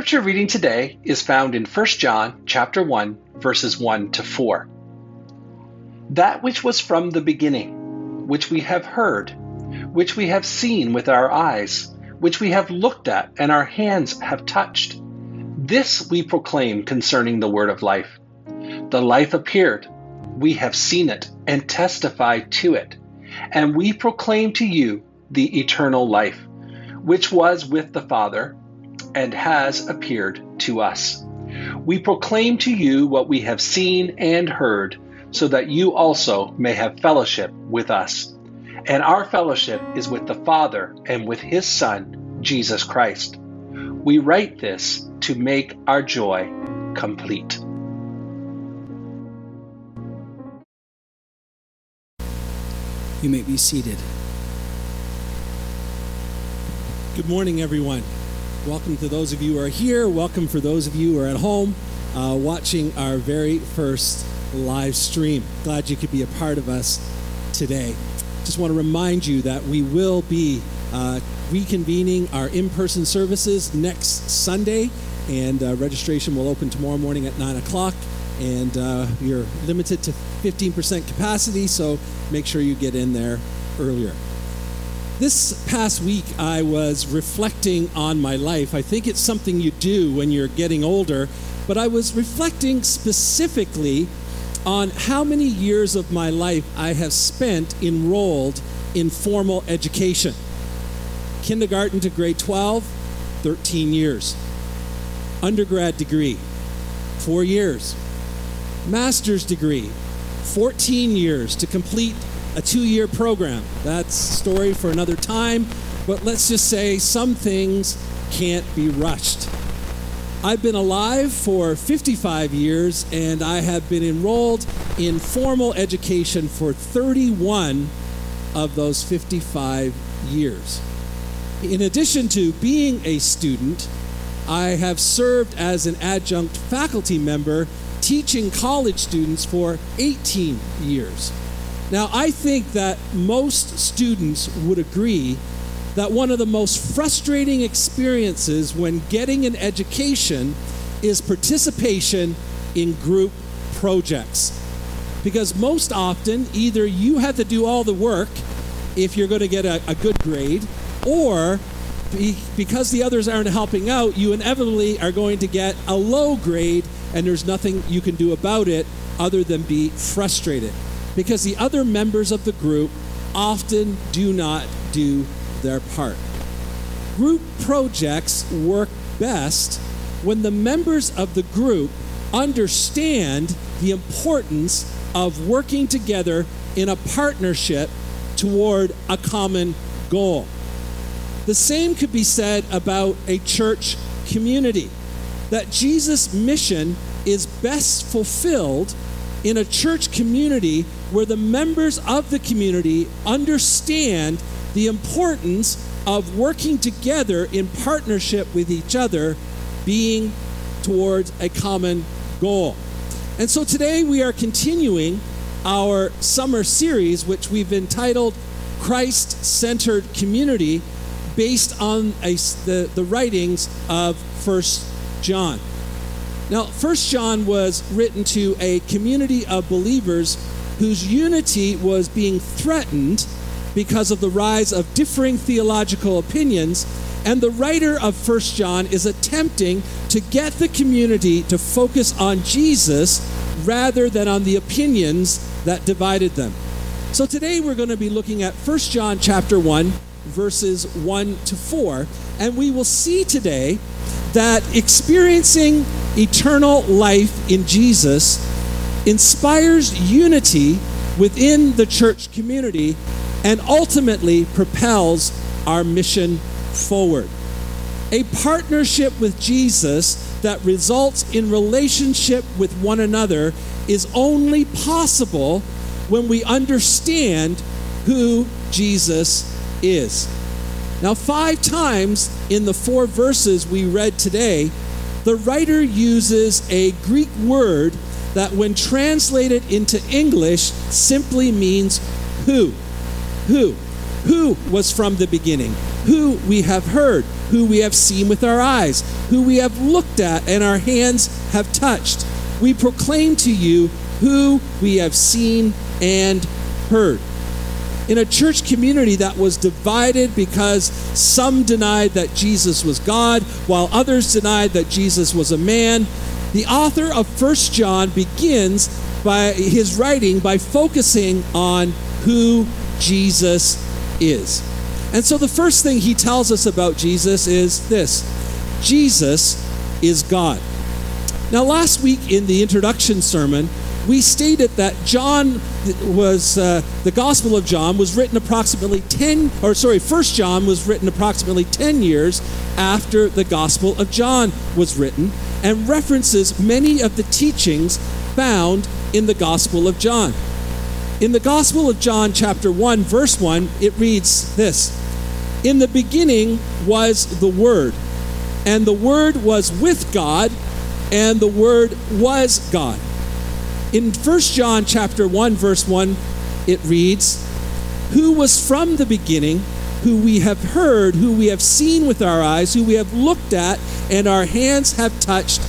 scripture reading today is found in 1 John chapter 1 verses 1 to 4. That which was from the beginning, which we have heard, which we have seen with our eyes, which we have looked at and our hands have touched. This we proclaim concerning the word of life. The life appeared. We have seen it and testify to it. And we proclaim to you the eternal life, which was with the Father and has appeared to us. We proclaim to you what we have seen and heard, so that you also may have fellowship with us. And our fellowship is with the Father and with His Son, Jesus Christ. We write this to make our joy complete. You may be seated. Good morning, everyone. Welcome to those of you who are here. Welcome for those of you who are at home uh, watching our very first live stream. Glad you could be a part of us today. Just want to remind you that we will be uh, reconvening our in person services next Sunday, and uh, registration will open tomorrow morning at 9 o'clock. And uh, you're limited to 15% capacity, so make sure you get in there earlier. This past week, I was reflecting on my life. I think it's something you do when you're getting older, but I was reflecting specifically on how many years of my life I have spent enrolled in formal education. Kindergarten to grade 12, 13 years. Undergrad degree, four years. Master's degree, 14 years to complete a two year program. That's story for another time, but let's just say some things can't be rushed. I've been alive for 55 years and I have been enrolled in formal education for 31 of those 55 years. In addition to being a student, I have served as an adjunct faculty member teaching college students for 18 years. Now, I think that most students would agree that one of the most frustrating experiences when getting an education is participation in group projects. Because most often, either you have to do all the work if you're going to get a, a good grade, or be, because the others aren't helping out, you inevitably are going to get a low grade, and there's nothing you can do about it other than be frustrated because the other members of the group often do not do their part. Group projects work best when the members of the group understand the importance of working together in a partnership toward a common goal. The same could be said about a church community. That Jesus' mission is best fulfilled in a church community where the members of the community understand the importance of working together in partnership with each other, being towards a common goal. And so today we are continuing our summer series, which we've entitled Christ Centered Community, based on a, the, the writings of First John. Now, First John was written to a community of believers whose unity was being threatened because of the rise of differing theological opinions. And the writer of First John is attempting to get the community to focus on Jesus rather than on the opinions that divided them. So today we're going to be looking at First John chapter 1 verses 1 to 4 and we will see today that experiencing eternal life in Jesus inspires unity within the church community and ultimately propels our mission forward. A partnership with Jesus that results in relationship with one another is only possible when we understand who Jesus is. Now, five times in the four verses we read today, the writer uses a Greek word that, when translated into English, simply means who. Who? Who was from the beginning? Who we have heard? Who we have seen with our eyes? who we have looked at and our hands have touched. We proclaim to you who we have seen and heard. In a church community that was divided because some denied that Jesus was God, while others denied that Jesus was a man, the author of First John begins by his writing by focusing on who Jesus is. And so the first thing he tells us about Jesus is this Jesus is God. Now, last week in the introduction sermon, we stated that John was uh, the Gospel of John was written approximately 10 or sorry, First John was written approximately 10 years after the Gospel of John was written and references many of the teachings found in the Gospel of John. In the Gospel of John chapter 1 verse 1 it reads this In the beginning was the word and the word was with God and the word was God in 1 John chapter 1 verse 1 it reads, "Who was from the beginning, who we have heard, who we have seen with our eyes, who we have looked at and our hands have touched,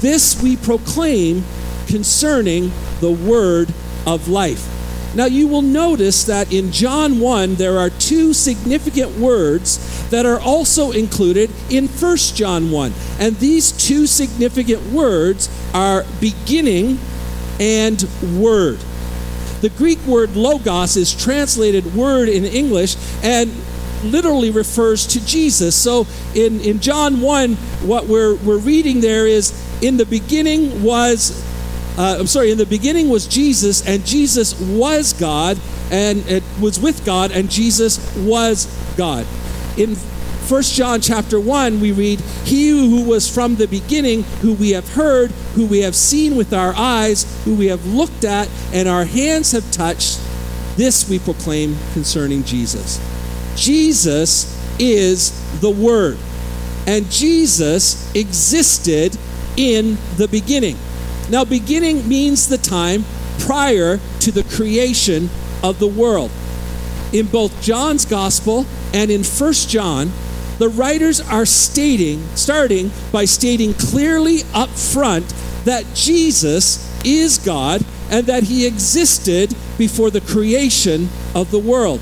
this we proclaim concerning the word of life." Now you will notice that in John 1 there are two significant words that are also included in 1 John 1. And these two significant words are beginning and word. The Greek word logos is translated word in English and literally refers to Jesus. So in, in John 1, what we're, we're reading there is in the beginning was, uh, I'm sorry, in the beginning was Jesus, and Jesus was God, and it was with God, and Jesus was God. In 1 John chapter 1, we read, He who was from the beginning, who we have heard, who we have seen with our eyes, who we have looked at, and our hands have touched, this we proclaim concerning Jesus. Jesus is the Word, and Jesus existed in the beginning. Now, beginning means the time prior to the creation of the world. In both John's Gospel and in 1 John, the writers are stating, starting by stating clearly up front that Jesus is God and that he existed before the creation of the world.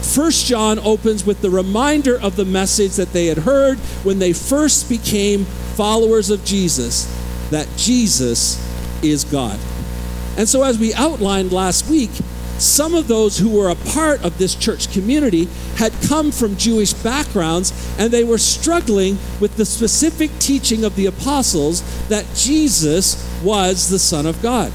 First John opens with the reminder of the message that they had heard when they first became followers of Jesus that Jesus is God. And so, as we outlined last week, some of those who were a part of this church community had come from Jewish backgrounds and they were struggling with the specific teaching of the apostles that Jesus was the Son of God.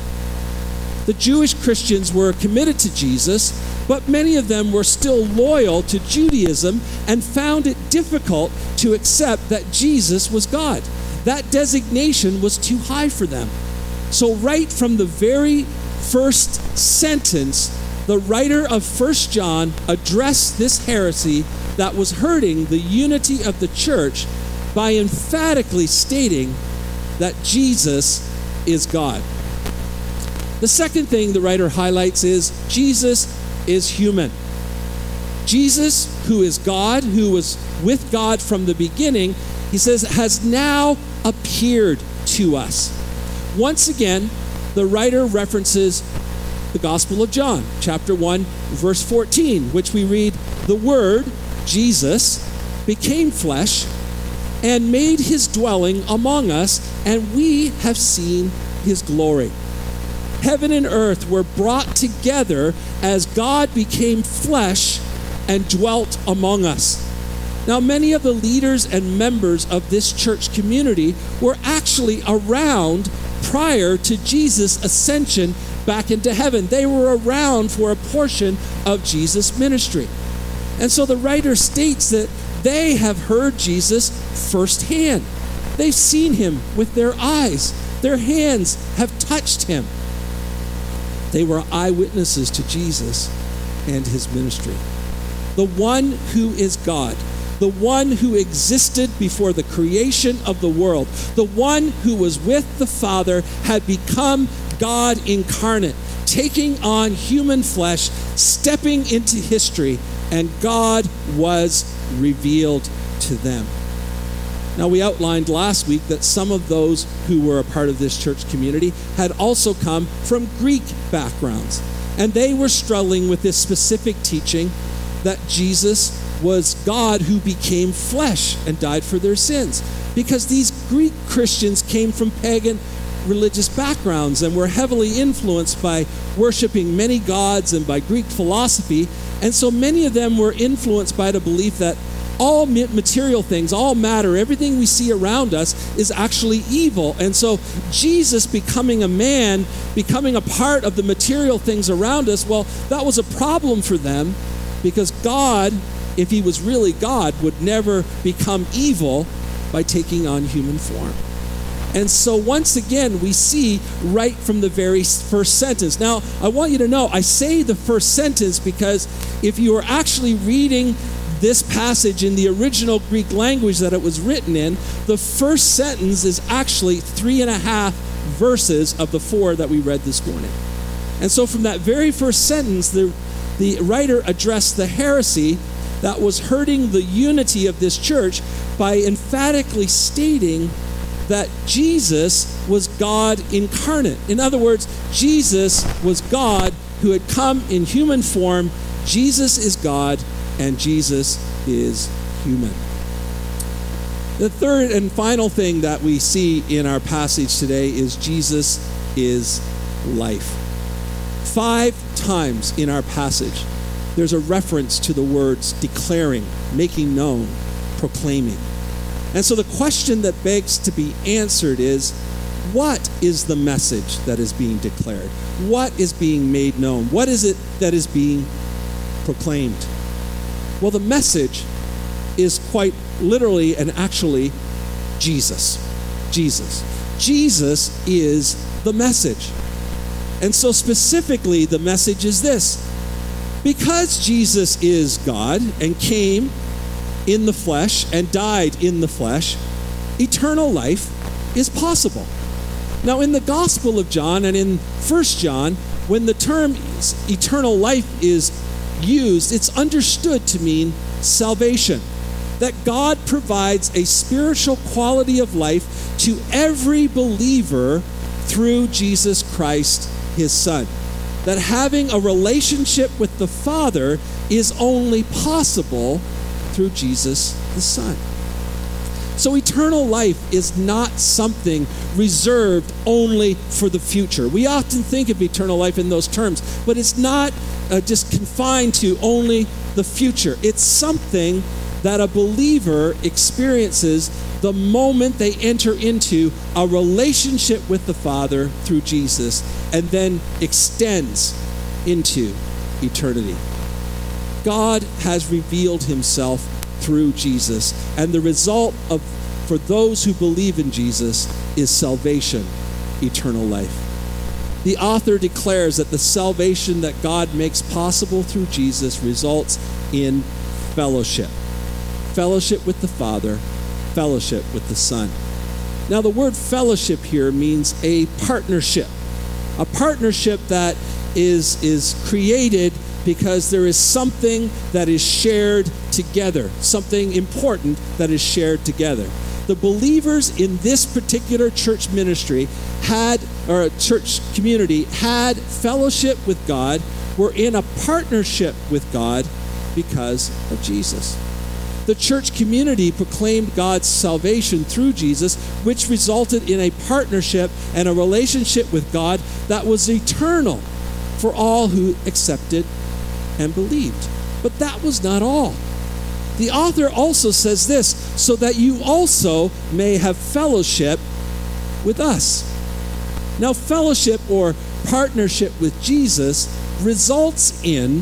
The Jewish Christians were committed to Jesus, but many of them were still loyal to Judaism and found it difficult to accept that Jesus was God. That designation was too high for them. So, right from the very first sentence, the writer of First John addressed this heresy that was hurting the unity of the church by emphatically stating that Jesus is God. The second thing the writer highlights is Jesus is human. Jesus, who is God, who was with God from the beginning, he says, has now appeared to us. Once again, the writer references the Gospel of John, chapter 1, verse 14, which we read, The Word, Jesus, became flesh and made his dwelling among us, and we have seen his glory. Heaven and earth were brought together as God became flesh and dwelt among us. Now, many of the leaders and members of this church community were actually around prior to Jesus' ascension back into heaven. They were around for a portion of Jesus' ministry. And so the writer states that they have heard Jesus firsthand. They've seen him with their eyes, their hands have touched him. They were eyewitnesses to Jesus and his ministry. The one who is God the one who existed before the creation of the world, the one who was with the Father, had become God incarnate, taking on human flesh, stepping into history, and God was revealed to them. Now, we outlined last week that some of those who were a part of this church community had also come from Greek backgrounds. And they were struggling with this specific teaching that Jesus was God who became flesh and died for their sins. Because these Greek Christians came from pagan religious backgrounds and were heavily influenced by worshiping many gods and by Greek philosophy. And so many of them were influenced by the belief that all material things, all matter, everything we see around us is actually evil. And so Jesus becoming a man, becoming a part of the material things around us, well, that was a problem for them because God, if he was really God, would never become evil by taking on human form. And so, once again, we see right from the very first sentence. Now, I want you to know, I say the first sentence because if you are actually reading this passage in the original Greek language that it was written in, the first sentence is actually three and a half verses of the four that we read this morning. And so, from that very first sentence, the, the writer addressed the heresy that was hurting the unity of this church by emphatically stating that Jesus was God incarnate. In other words, Jesus was God who had come in human form. Jesus is God and Jesus is human. The third and final thing that we see in our passage today is Jesus is life. Five times in our passage, there's a reference to the words declaring, making known, proclaiming. And so the question that begs to be answered is what is the message that is being declared? What is being made known? What is it that is being proclaimed? Well, the message is quite literally and actually Jesus. Jesus. Jesus is the message. And so, specifically, the message is this because Jesus is God and came in the flesh and died in the flesh, eternal life is possible. Now, in the Gospel of John and in 1 John, when the term eternal life is used, it's understood to mean salvation. That God provides a spiritual quality of life to every believer through Jesus Christ, his Son. That having a relationship with the Father is only possible through Jesus the Son. So, eternal life is not something reserved only for the future. We often think of eternal life in those terms, but it's not uh, just confined to only the future. It's something that a believer experiences the moment they enter into a relationship with the Father through Jesus and then extends into eternity. God has revealed himself through Jesus, and the result of for those who believe in Jesus is salvation, eternal life. The author declares that the salvation that God makes possible through Jesus results in fellowship. Fellowship with the Father, fellowship with the Son. Now, the word fellowship here means a partnership, a partnership that is, is created because there is something that is shared together, something important that is shared together. The believers in this particular church ministry had, or church community, had fellowship with God, were in a partnership with God because of Jesus. The church community proclaimed God's salvation through Jesus, which resulted in a partnership and a relationship with God that was eternal for all who accepted and believed. But that was not all. The author also says this so that you also may have fellowship with us. Now, fellowship or partnership with Jesus results in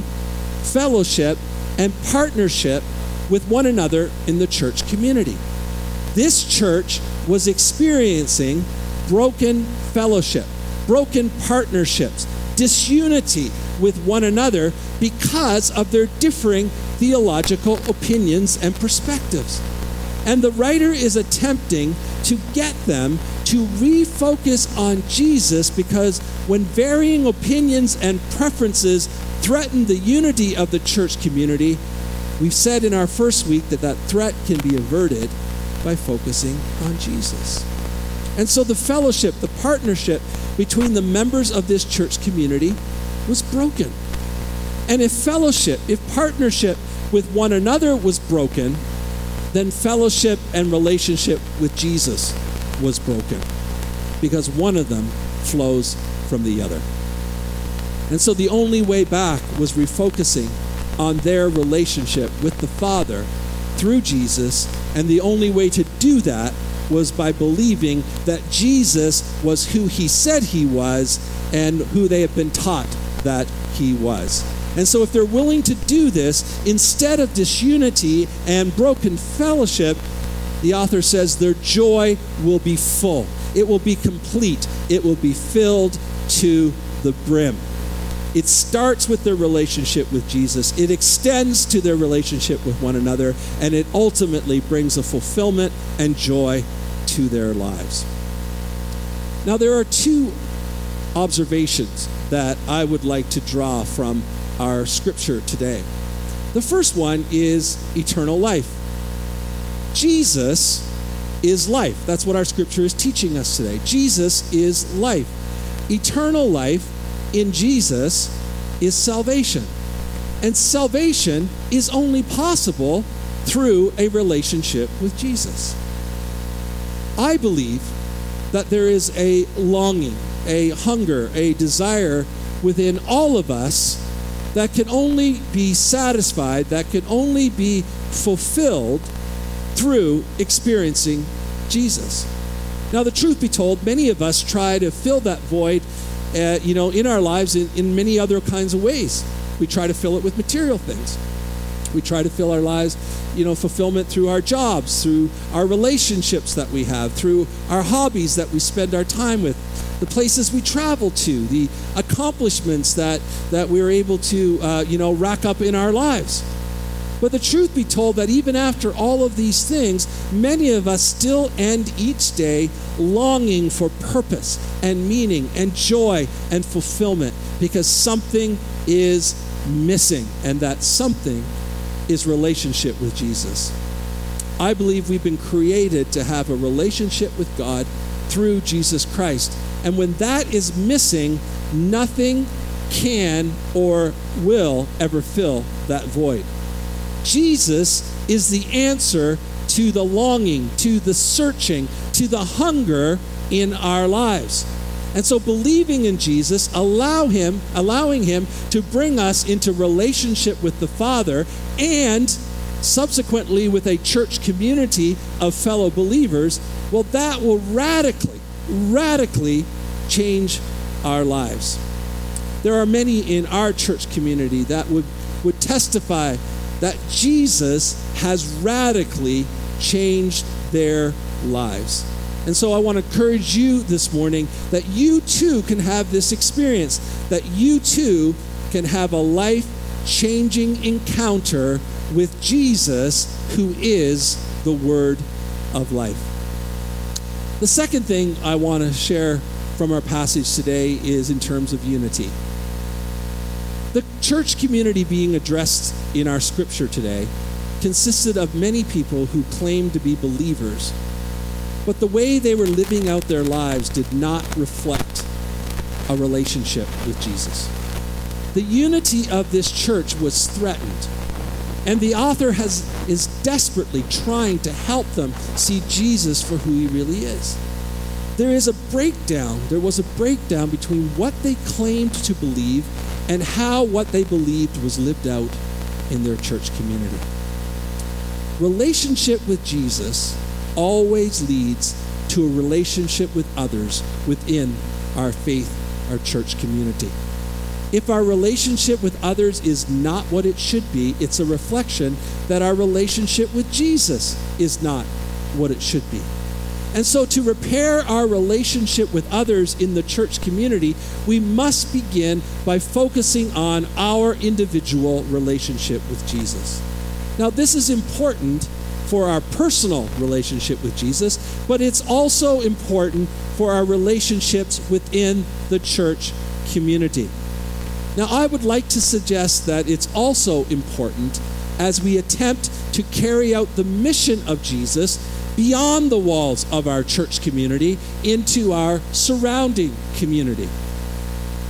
fellowship and partnership with one another in the church community. This church was experiencing broken fellowship, broken partnerships, disunity with one another because of their differing theological opinions and perspectives. And the writer is attempting to get them to refocus on Jesus because when varying opinions and preferences threaten the unity of the church community, we've said in our first week that that threat can be averted by focusing on Jesus. And so the fellowship, the partnership between the members of this church community was broken. And if fellowship, if partnership with one another was broken, then fellowship and relationship with Jesus was broken because one of them flows from the other. And so the only way back was refocusing on their relationship with the Father through Jesus. And the only way to do that was by believing that Jesus was who he said he was and who they had been taught that he was. And so, if they're willing to do this, instead of disunity and broken fellowship, the author says their joy will be full. It will be complete. It will be filled to the brim. It starts with their relationship with Jesus, it extends to their relationship with one another, and it ultimately brings a fulfillment and joy to their lives. Now, there are two observations that I would like to draw from our scripture today. The first one is eternal life. Jesus is life. That's what our scripture is teaching us today. Jesus is life. Eternal life in Jesus is salvation. And salvation is only possible through a relationship with Jesus. I believe that there is a longing, a hunger, a desire within all of us that can only be satisfied, that can only be fulfilled through experiencing Jesus. Now, the truth be told, many of us try to fill that void, uh, you know, in our lives in, in many other kinds of ways. We try to fill it with material things. We try to fill our lives, you know, fulfillment through our jobs, through our relationships that we have, through our hobbies that we spend our time with, the places we travel to, the accomplishments that, that we're able to, uh, you know, rack up in our lives. But the truth be told, that even after all of these things, many of us still end each day longing for purpose and meaning and joy and fulfillment because something is missing, and that something is relationship with Jesus. I believe we've been created to have a relationship with God through Jesus Christ. And when that is missing, nothing can or will ever fill that void. Jesus is the answer to the longing, to the searching, to the hunger in our lives. And so believing in Jesus, allow him, allowing him to bring us into relationship with the Father and subsequently with a church community of fellow believers, well that will radically radically change our lives. There are many in our church community that would would testify that Jesus has radically changed their lives. And so I want to encourage you this morning that you too can have this experience, that you too can have a life changing encounter with Jesus, who is the Word of life. The second thing I want to share from our passage today is in terms of unity. The church community being addressed in our scripture today consisted of many people who claimed to be believers but the way they were living out their lives did not reflect a relationship with Jesus. The unity of this church was threatened. And the author has, is desperately trying to help them see Jesus for who he really is. There is a breakdown. There was a breakdown between what they claimed to believe and how what they believed was lived out in their church community. Relationship with Jesus always leads to a relationship with others within our faith, our church community. If our relationship with others is not what it should be, it's a reflection that our relationship with Jesus is not what it should be. And so, to repair our relationship with others in the church community, we must begin by focusing on our individual relationship with Jesus. Now, this is important for our personal relationship with Jesus, but it's also important for our relationships within the church community. Now, I would like to suggest that it's also important as we attempt to carry out the mission of Jesus beyond the walls of our church community into our surrounding community.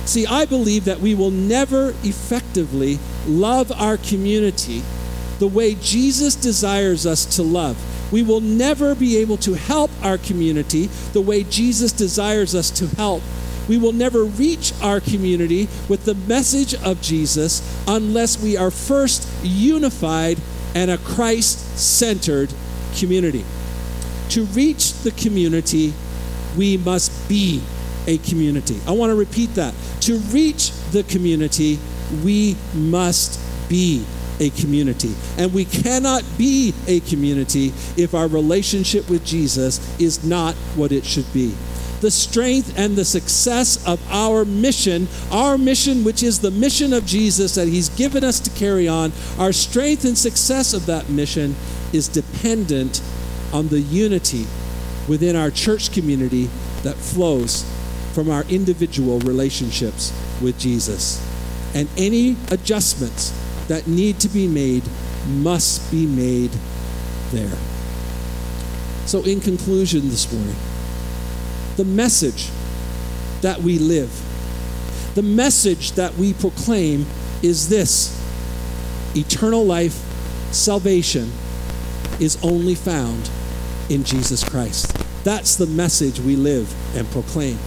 See, I believe that we will never effectively love our community the way Jesus desires us to love. We will never be able to help our community the way Jesus desires us to help. We will never reach our community with the message of Jesus unless we are first unified and a Christ centered community. To reach the community, we must be a community. I want to repeat that. To reach the community, we must be a community. And we cannot be a community if our relationship with Jesus is not what it should be. The strength and the success of our mission, our mission, which is the mission of Jesus that He's given us to carry on, our strength and success of that mission is dependent on the unity within our church community that flows from our individual relationships with Jesus. And any adjustments that need to be made must be made there. So, in conclusion this morning, the message that we live, the message that we proclaim is this eternal life, salvation is only found in Jesus Christ. That's the message we live and proclaim.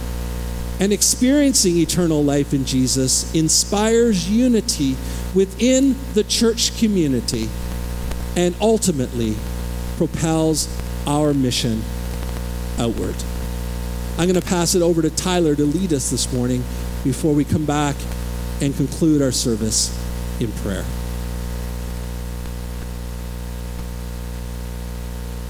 And experiencing eternal life in Jesus inspires unity within the church community and ultimately propels our mission outward. I'm going to pass it over to Tyler to lead us this morning before we come back and conclude our service in prayer.